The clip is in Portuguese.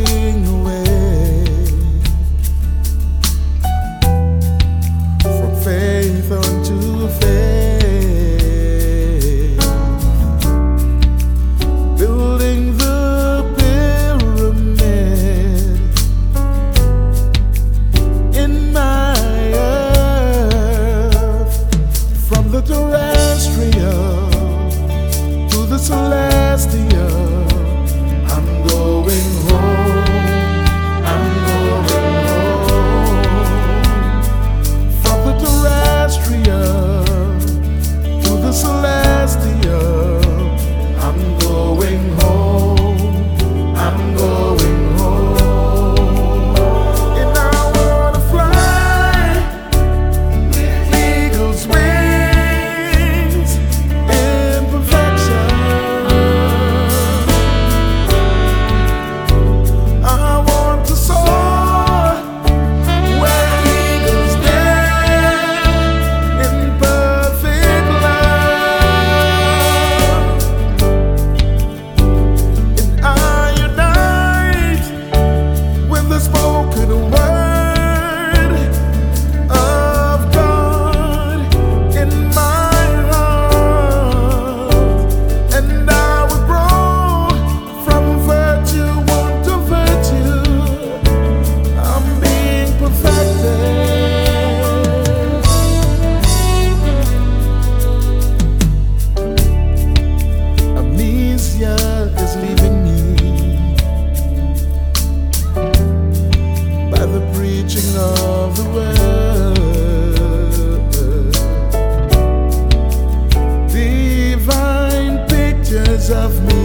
fluttering of me